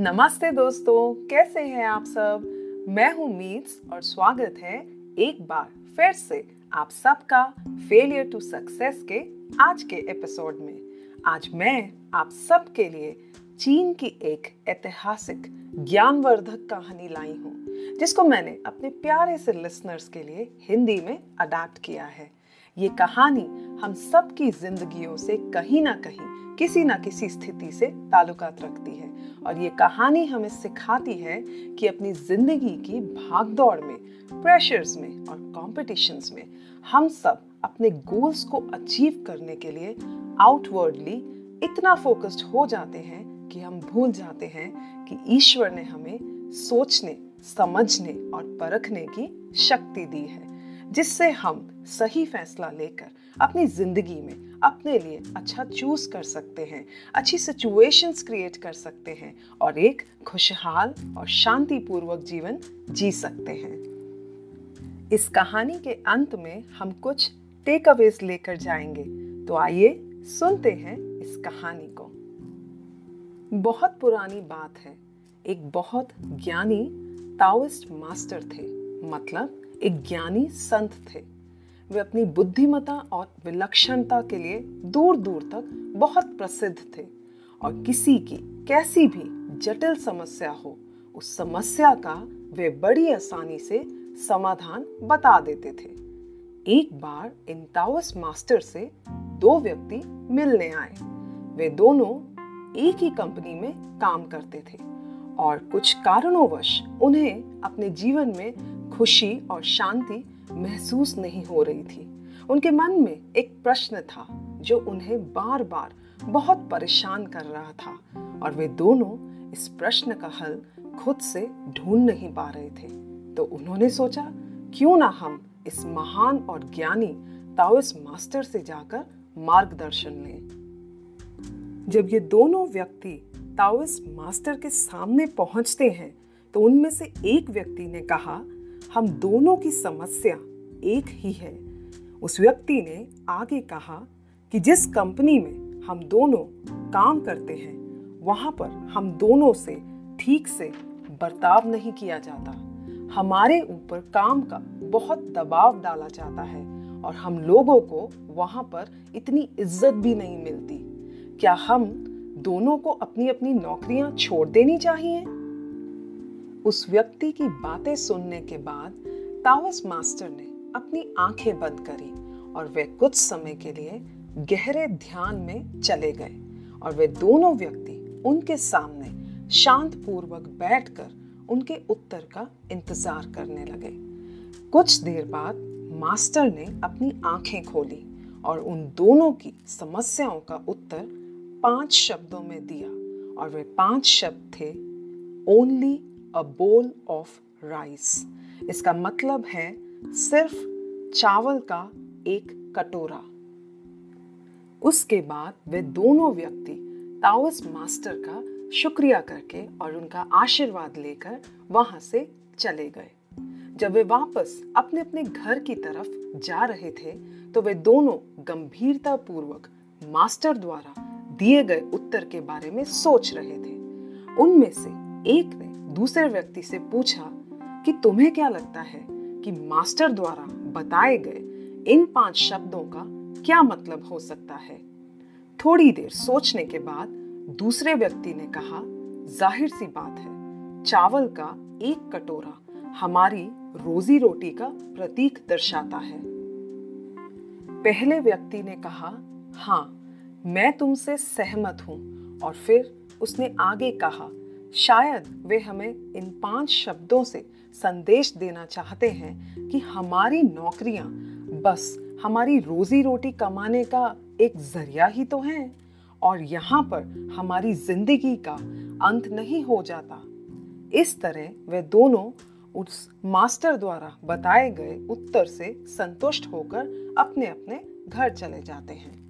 नमस्ते दोस्तों, कैसे हैं आप सब? मैं हूँ मीट्स और स्वागत है एक बार फिर से आप सबका फेलियर टू सक्सेस के आज के एपिसोड में। आज मैं आप सबके लिए चीन की एक ऐतिहासिक ज्ञानवर्धक कहानी लाई हूँ, जिसको मैंने अपने प्यारे से लिसनर्स के लिए हिंदी में अडाप्ट किया है। ये कहानी हम सब की जिंदगियों से कहीं ना कहीं, किसी ना किसी स्थिति से ताल्लुकात रखती है। और ये कहानी हमें सिखाती है कि अपनी ज़िंदगी की भागदौड़ में प्रेशर्स में और कॉम्पिटिशन्स में हम सब अपने गोल्स को अचीव करने के लिए आउटवर्डली इतना फोकस्ड हो जाते हैं कि हम भूल जाते हैं कि ईश्वर ने हमें सोचने, समझने और परखने की शक्ति दी है। जिससे हम सही फैसला लेकर अपनी ज़िंदगी में अपने लिए अच्छा चूज़ कर सकते हैं, अच्छी सिचुएशंस क्रिएट कर सकते हैं और एक खुशहाल और शांतिपूर्वक जीवन जी सकते हैं। इस कहानी के अंत में हम कुछ टेक अवेज लेकर जाएँगे तो आइए सुनते हैं इस कहानी को। बहुत पुरानी बात है, एक बहुत ज्ञानी ताओइस्ट मास्टर थे मतलब एक ज्ञानी संत थे। वे अपनी बुद्धिमता और विलक्षणता के लिए दूर दूर तक बहुत प्रसिद्ध थे। और किसी की कैसी भी जटिल समस्या हो, उस समस्या का वे बड़ी आसानी से समाधान बता देते थे। एक बार इन ताओस मास्टर से दो व्यक्ति मिलने आए। वे दोनों एक ही कंपनी में काम करते थे और कुछ कारणोंवश उन्हें अपने जीवन में खुशी और शांति महसूस नहीं हो रही थी। उनके मन में एक प्रश्न था, जो उन्हें बार बार बहुत परेशान कर रहा था, और वे दोनों इस प्रश्न का हल खुद से ढूंढ नहीं पा रहे थे। तो उन्होंने सोचा, क्यों ना हम इस महान और ज्ञानी ताओस मास्टर से जाकर मार्गदर्शन लें। जब ये दोनों व्यक्ति ताओस मास्टर के सामने पहुँचते हैं तो उनमें से एक व्यक्ति ने कहा हम दोनों की समस्या एक ही है। उस व्यक्ति ने आगे कहा कि जिस कंपनी में हम दोनों काम करते हैं, वहाँ पर हम दोनों से ठीक से बर्ताव नहीं किया जाता। हमारे ऊपर काम का बहुत दबाव डाला जाता है और हम लोगों को वहाँ पर इतनी इज़्ज़त भी नहीं मिलती। क्या हम दोनों को अपनी अपनी नौकरियाँ छोड़ देनी चाहिए? उस व्यक्ति की बातें सुनने के बाद तावस मास्टर ने अपनी आँखें बंद करी और वे कुछ समय के लिए गहरे ध्यान में चले गए और वे दोनों व्यक्ति उनके सामने शांत पूर्वक बैठकर उनके उत्तर का इंतज़ार करने लगे। कुछ देर बाद मास्टर ने अपनी आँखें खोली और उन दोनों की समस्याओं का उत्तर पाँच शब्दों में दिया और वे पाँच शब्द थे, ओनली अ बोल ऑफ़ राइस इसका मतलब है सिर्फ़ चावल का एक कटोरा। उसके बाद वे दोनों व्यक्ति ताओस मास्टर का शुक्रिया करके और उनका आशीर्वाद लेकर वहाँ से चले गए। जब वे वापस अपने अपने घर की तरफ़ जा रहे थे तो वे दोनों गंभीरता पूर्वक मास्टर द्वारा दिए गए उत्तर के बारे में सोच रहे थे। उनमें से एक ने दूसरे व्यक्ति से पूछा कि तुम्हें क्या लगता है कि मास्टर द्वारा बताए गए इन पाँच शब्दों का क्या मतलब हो सकता है? थोड़ी देर सोचने के बाद दूसरे व्यक्ति ने कहा, ज़ाहिर सी बात है, चावल का एक कटोरा हमारी रोजी रोटी का प्रतीक दर्शाता है। पहले व्यक्ति ने कहा हाँ मैं तुमसे सहमत हूँ। और फिर उसने आगे कहा शायद वे हमें इन पाँच शब्दों से संदेश देना चाहते हैं कि हमारी नौकरियाँ, बस हमारी रोजी रोटी कमाने का एक ज़रिया ही तो है और यहाँ पर हमारी ज़िंदगी का अंत नहीं हो जाता। इस तरह वे दोनों उस मास्टर द्वारा बताए गए उत्तर से संतुष्ट होकर अपने अपने घर चले जाते हैं।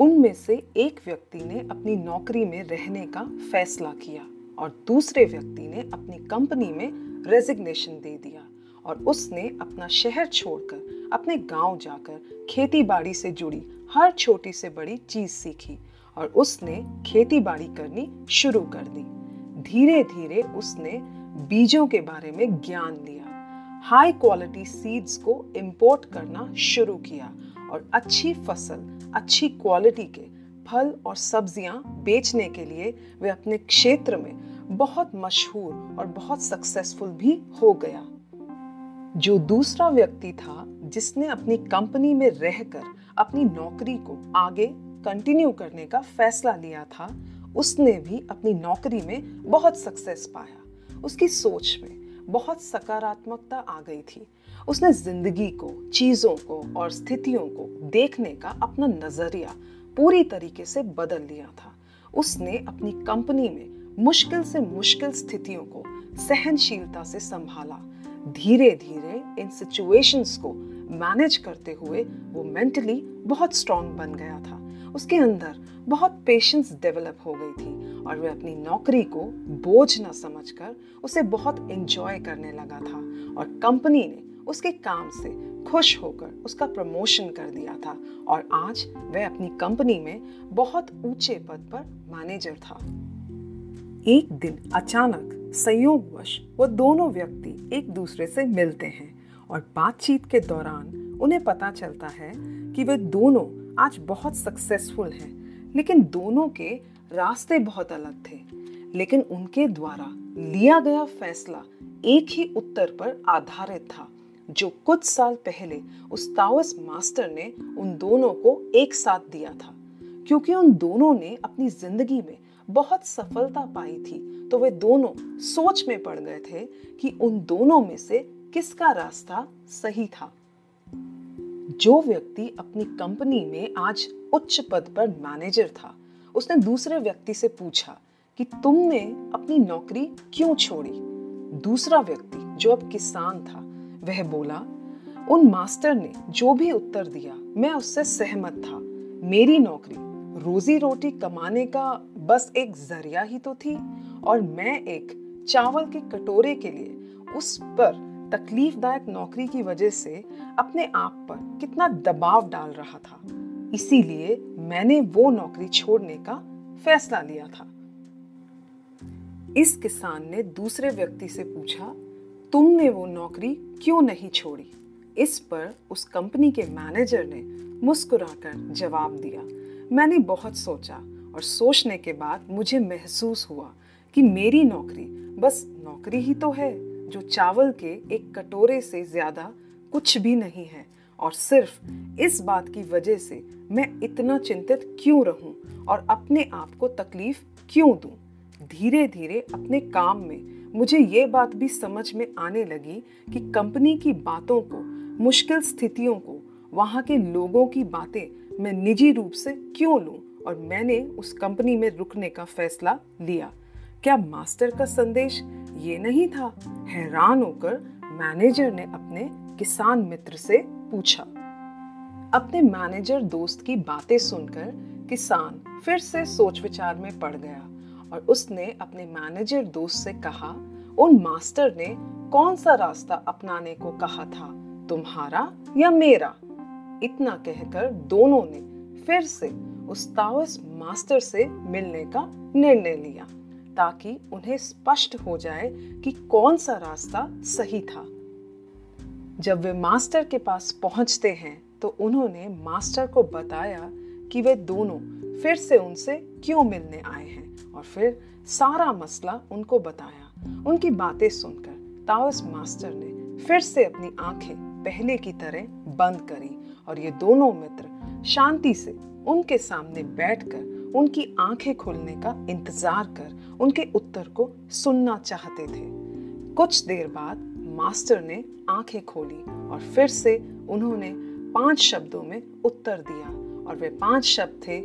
उनमें से एक व्यक्ति ने अपनी नौकरी में रहने का फैसला किया और दूसरे व्यक्ति ने अपनी कंपनी में रेजिग्नेशन दे दिया और उसने अपना शहर छोड़कर अपने गाँव जाकर खेती बाड़ी से जुड़ी हर छोटी से बड़ी चीज़ सीखी और उसने खेती बाड़ी करनी शुरू कर दी। धीरे धीरे उसने बीजों के बारे में ज्ञान लिया। हाई क्वालिटी सीड्स को इंपोर्ट करना शुरू किया और अच्छी फ़सल, अच्छी क्वालिटी के फल और सब्ज़ियाँ बेचने के लिए वे अपने क्षेत्र में बहुत मशहूर और बहुत सक्सेसफुल भी हो गया। जो दूसरा व्यक्ति था, जिसने अपनी कंपनी में रहकर अपनी नौकरी को आगे कंटिन्यू करने का फैसला लिया था, उसने भी अपनी नौकरी में बहुत सक्सेस पाया। उसकी सोच में बहुत सकारात्मकता आ गई थी। उसने ज़िंदगी को, चीज़ों को और स्थितियों को देखने का अपना नज़रिया पूरी तरीके से बदल लिया था। उसने अपनी कंपनी में मुश्किल से मुश्किल स्थितियों को सहनशीलता से संभाला। धीरे धीरे इन सिचुएशंस को मैनेज करते हुए वो मेंटली बहुत स्ट्रांग बन गया था। उसके अंदर बहुत पेशेंस डेवलप हो गई थी और वह अपनी नौकरी को बोझ न समझकर उसे बहुत एंजॉय करने लगा था और कंपनी ने उसके काम से खुश होकर उसका प्रमोशन कर दिया था और आज वह अपनी कंपनी में बहुत ऊँचे पद पर मैनेजर था। एक दिन अचानक संयोगवश वो दोनों व्यक्ति एक दूसरे से मिलते हैं और बातचीत के दौरान उन्हें पता चलता है कि वे दोनों आज बहुत सक्सेसफुल हैं, लेकिन दोनों के रास्ते बहुत अलग थे। लेकिन उनके द्वारा लिया गया फैसला एक ही उत्तर पर आधारित था। जो कुछ साल पहले उस ताओस मास्टर ने उन दोनों को एक साथ दिया था। क्योंकि उन दोनों ने अपनी ज़िंदगी में बहुत सफलता पाई थी तो वे दोनों सोच में पड़ गए थे कि उन दोनों में से किसका रास्ता सही था। जो व्यक्ति अपनी कंपनी में आज उच्च पद पर मैनेजर था, उसने दूसरे व्यक्ति से पूछा कि तुमने अपनी नौकरी क्यों छोड़ी? दूसरा व्यक्ति, जो अब किसान था वह बोला, उन मास्टर ने जो भी उत्तर दिया, मैं उससे सहमत था। मेरी नौकरी रोजी रोटी कमाने का बस एक ज़रिया ही तो थी और मैं एक चावल के कटोरे के लिए उस पर तकलीफदायक नौकरी की वजह से अपने आप पर कितना दबाव डाल रहा था। इसीलिए मैंने वो नौकरी छोड़ने का फैसला लिया था। इस किसान ने दूसरे व्यक्ति से पूछा तुमने वो नौकरी क्यों नहीं छोड़ी? इस पर उस कंपनी के मैनेजर ने मुस्कुराकर जवाब दिया। मैंने बहुत सोचा और सोचने के बाद मुझे महसूस हुआ कि मेरी नौकरी बस नौकरी ही तो है, जो चावल के एक कटोरे से ज़्यादा कुछ भी नहीं है। और सिर्फ़ इस बात की वजह से मैं इतना चिंतित क्यों रहूँ और अपने आप को तकलीफ़ क्यों दूँ? धीरे धीरे अपने काम में मुझे ये बात भी समझ में आने लगी कि कंपनी की बातों को, मुश्किल स्थितियों को, वहाँ के लोगों की बातें मैं निजी रूप से क्यों लूँ और मैंने उस कंपनी में रुकने का फैसला लिया। क्या मास्टर का संदेश ये नहीं था? हैरान होकर मैनेजर ने अपने किसान मित्र से पूछा। अपने मैनेजर दोस्त की बातें सुनकर किसान फिर से सोच विचार में पड़ गया। और उसने अपने मैनेजर दोस्त से कहा, उन मास्टर ने कौन सा रास्ता अपनाने को कहा था, तुम्हारा या मेरा? इतना कहकर दोनों ने फिर से उस ताओस मास्टर से मिलने का निर्णय लिया, ताकि उन्हें स्पष्ट हो जाए कि कौन सा रास्ता सही था। जब वे मास्टर के पास पहुँचते हैं तो उन्होंने मास्टर को बताया कि वे दोनों फिर से उनसे क्यों मिलने आए हैं। और फिर सारा मसला उनको बताया। उनकी बातें सुनकर ताओस मास्टर ने फिर से अपनी आँखें पहले की तरह बंद करी और ये दोनों मित्र शांति से उनके सामने बैठकर उनकी आँखें खोलने का इंतज़ार कर उनके उत्तर को सुनना चाहते थे। कुछ देर बाद मास्टर ने आँखें खोली और फिर से उन्होंने पाँच शब्दों में उत्तर दिया और वे पाँच शब्द थे,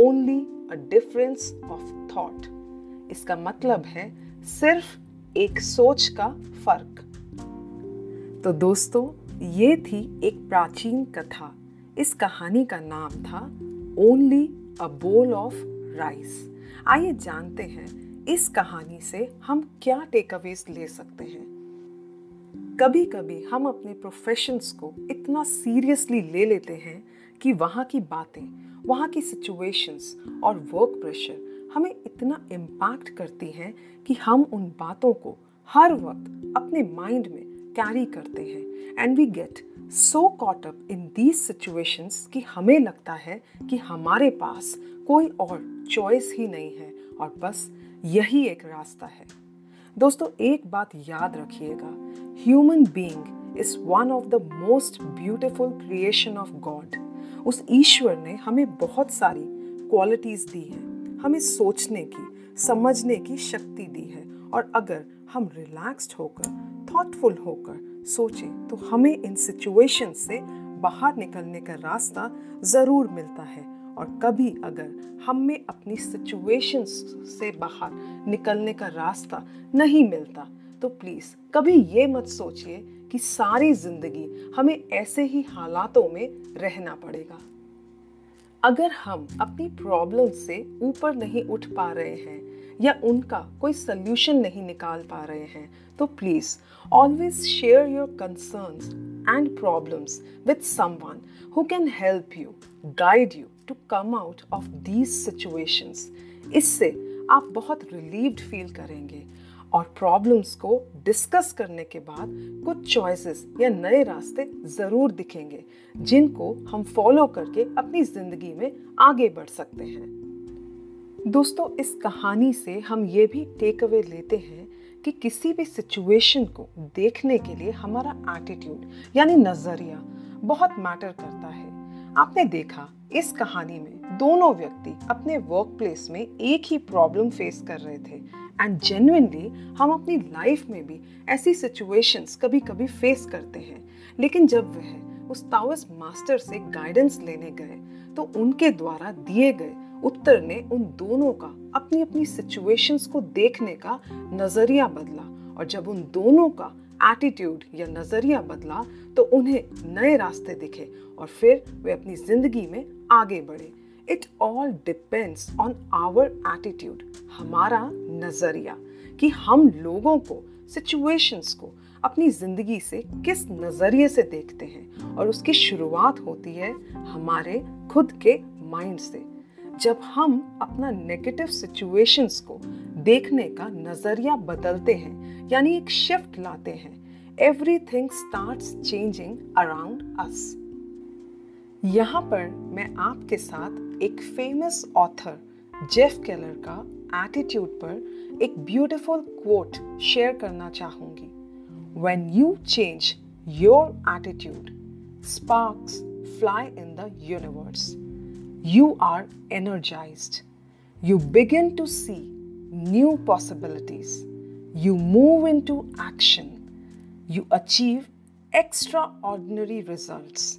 only a difference of thought इसका मतलब है सिर्फ़ एक सोच का फ़र्क। तो दोस्तों, ये थी एक प्राचीन कथा। इस कहानी का नाम था ओनली अ बोल ऑफ़ राइस आइए जानते हैं, इस कहानी से हम क्या टेक अवेज ले सकते हैं। कभी कभी हम अपने प्रोफेशंस को इतना सीरियसली ले लेते हैं कि वहाँ की बातें वहाँ की सिचुएशंस और वर्क प्रेशर हमें इतना इम्पैक्ट करती हैं कि हम उन बातों को हर वक्त अपने माइंड में कैरी करते हैं। And we get so caught up in these situations कि हमें लगता है कि हमारे पास कोई और चॉइस ही नहीं है और बस यही एक रास्ता है। दोस्तों, एक बात याद रखिएगा human being is one of the most beautiful creation of God उस ईश्वर ने हमें बहुत सारी क्वालिटीज दी हैं। हमें सोचने की, समझने की शक्ति दी है। और अगर हम रिलैक्स्ड होकर थॉटफुल होकर सोचें तो हमें इन सिचुएशन से बाहर निकलने का रास्ता ज़रूर मिलता है। और कभी अगर हम में अपनी सिचुएशंस से बाहर निकलने का रास्ता नहीं मिलता तो प्लीज़ कभी ये मत सोचिए कि सारी ज़िंदगी हमें ऐसे ही हालातों में रहना पड़ेगा। अगर हम अपनी प्रॉब्लम से ऊपर नहीं उठ पा रहे हैं या उनका कोई सल्यूशन नहीं निकाल पा रहे हैं तो please always share your concerns and problems with someone who can help you guide you to come out of these situations इससे आप बहुत रिलीव्ड फील करेंगे। और प्रॉब्लम्स को डिस्कस करने के बाद कुछ चॉइसेस या नए रास्ते ज़रूर दिखेंगे, जिनको हम फॉलो करके अपनी ज़िंदगी में आगे बढ़ सकते हैं। दोस्तों, इस कहानी से हम ये भी टेक अवे लेते हैं कि किसी भी सिचुएशन को देखने के लिए हमारा एटीट्यूड यानी नज़रिया, बहुत मैटर करता है। आपने देखा, इस कहानी में दोनों व्यक्ति अपने वर्क प्लेस में एक ही प्रॉब्लम फेस कर रहे थे। एंड जेन्युइनली हम अपनी लाइफ में भी ऐसी सिचुएशंस कभी कभी फेस करते हैं। लेकिन जब वह उस ताओस मास्टर से गाइडेंस लेने गए तो उनके द्वारा दिए गए उत्तर ने उन दोनों का अपनी अपनी सिचुएशंस को देखने का नज़रिया बदला। और जब उन दोनों का एटीट्यूड या नज़रिया बदला तो उन्हें नए रास्ते दिखे और फिर वे अपनी ज़िंदगी में आगे बढ़े। It all depends on our attitude हमारा नज़रिया, कि हम लोगों को सिचुएशंस को, अपनी ज़िंदगी से किस नज़रिए से देखते हैं। और उसकी शुरुआत होती है हमारे खुद के माइंड से। जब हम अपना नेगेटिव सिचुएशंस को देखने का नज़रिया बदलते हैं, यानी एक शिफ्ट लाते हैं। Everything start changing around us यहाँ पर मैं आपके साथ एक फ़ेमस ऑथर जेफ केलर का एटीट्यूड पर एक ब्यूटिफुल कोट शेयर करना चाहूँगी। When you change your attitude sparks fly in the universe you are energized. You begin to see new possibilities. You move into action. You achieve extraordinary results.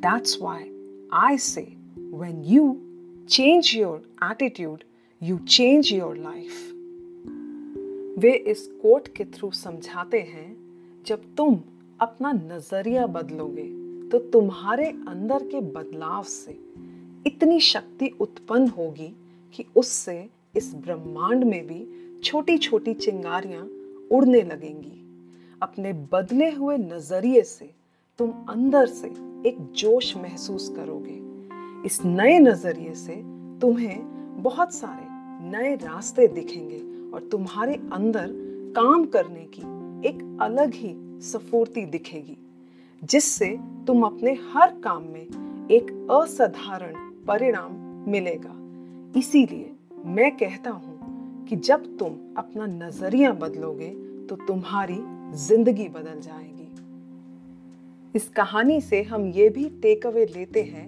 That's why I say when you change your attitude, you change your life. वे इस quote के through समझाते हैं जब तुम अपना नज़रिया बदलोगे तो तुम्हारे अंदर के बदलाव से इतनी शक्ति उत्पन्न होगी कि उससे इस ब्रह्मांड में भी छोटी छोटी चिंगारियाँ उड़ने लगेंगी। अपने बदले हुए नज़रिए से तुम अंदर से एक जोश महसूस करोगे। इस नए नज़रिए से तुम्हें बहुत सारे नए रास्ते दिखेंगे और तुम्हारे अंदर काम करने की एक अलग ही सफूर्ति दिखेगी, जिससे तुम अपने हर काम में एक असाधारण परिणाम मिलेगा। इसीलिए मैं कहता हूँ कि जब तुम अपना नज़रिया बदलोगे तो तुम्हारी ज़िंदगी बदल जाएगी। इस कहानी से हम ये भी टेक अवे लेते हैं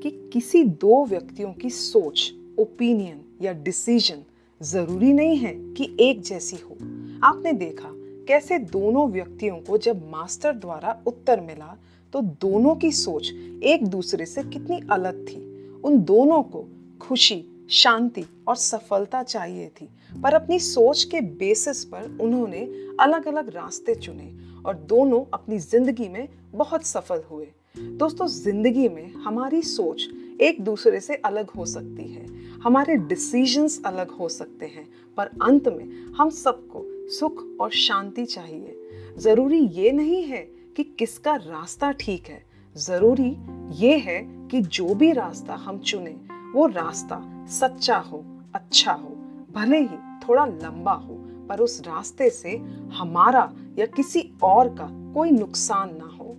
कि किसी दो व्यक्तियों की सोच ओपिनियन या डिसीज़न ज़रूरी नहीं है कि एक जैसी हो। आपने देखा कैसे दोनों व्यक्तियों को जब मास्टर द्वारा उत्तर मिला तो दोनों की सोच एक दूसरे से कितनी अलग थी। उन दोनों को खुशी शांति और सफलता चाहिए थी, पर अपनी सोच के बेसिस पर उन्होंने अलग अलग रास्ते चुने और दोनों अपनी ज़िंदगी में बहुत सफल हुए। दोस्तों, ज़िंदगी में हमारी सोच एक दूसरे से अलग हो सकती है। हमारे डिसीजंस अलग हो सकते हैं, पर अंत में हम सबको सुख और शांति चाहिए। ज़रूरी ये नहीं है कि किसका रास्ता ठीक है, ज़रूरी ये है कि जो भी रास्ता हम चुने, वो रास्ता सच्चा हो अच्छा हो, भले ही थोड़ा लंबा हो, पर उस रास्ते से हमारा या किसी और का कोई नुकसान ना हो।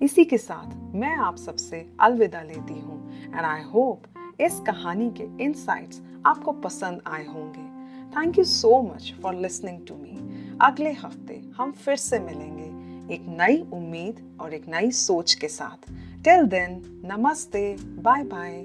इसी के साथ मैं आप सबसे अलविदा लेती हूँ एंड आई होप इस कहानी के इनसाइट्स आपको पसंद आए होंगे। Thank you so much for listening to me अगले हफ़्ते हम फिर से मिलेंगे एक नई उम्मीद और एक नई सोच के साथ। टिल देन नमस्ते बाय बाय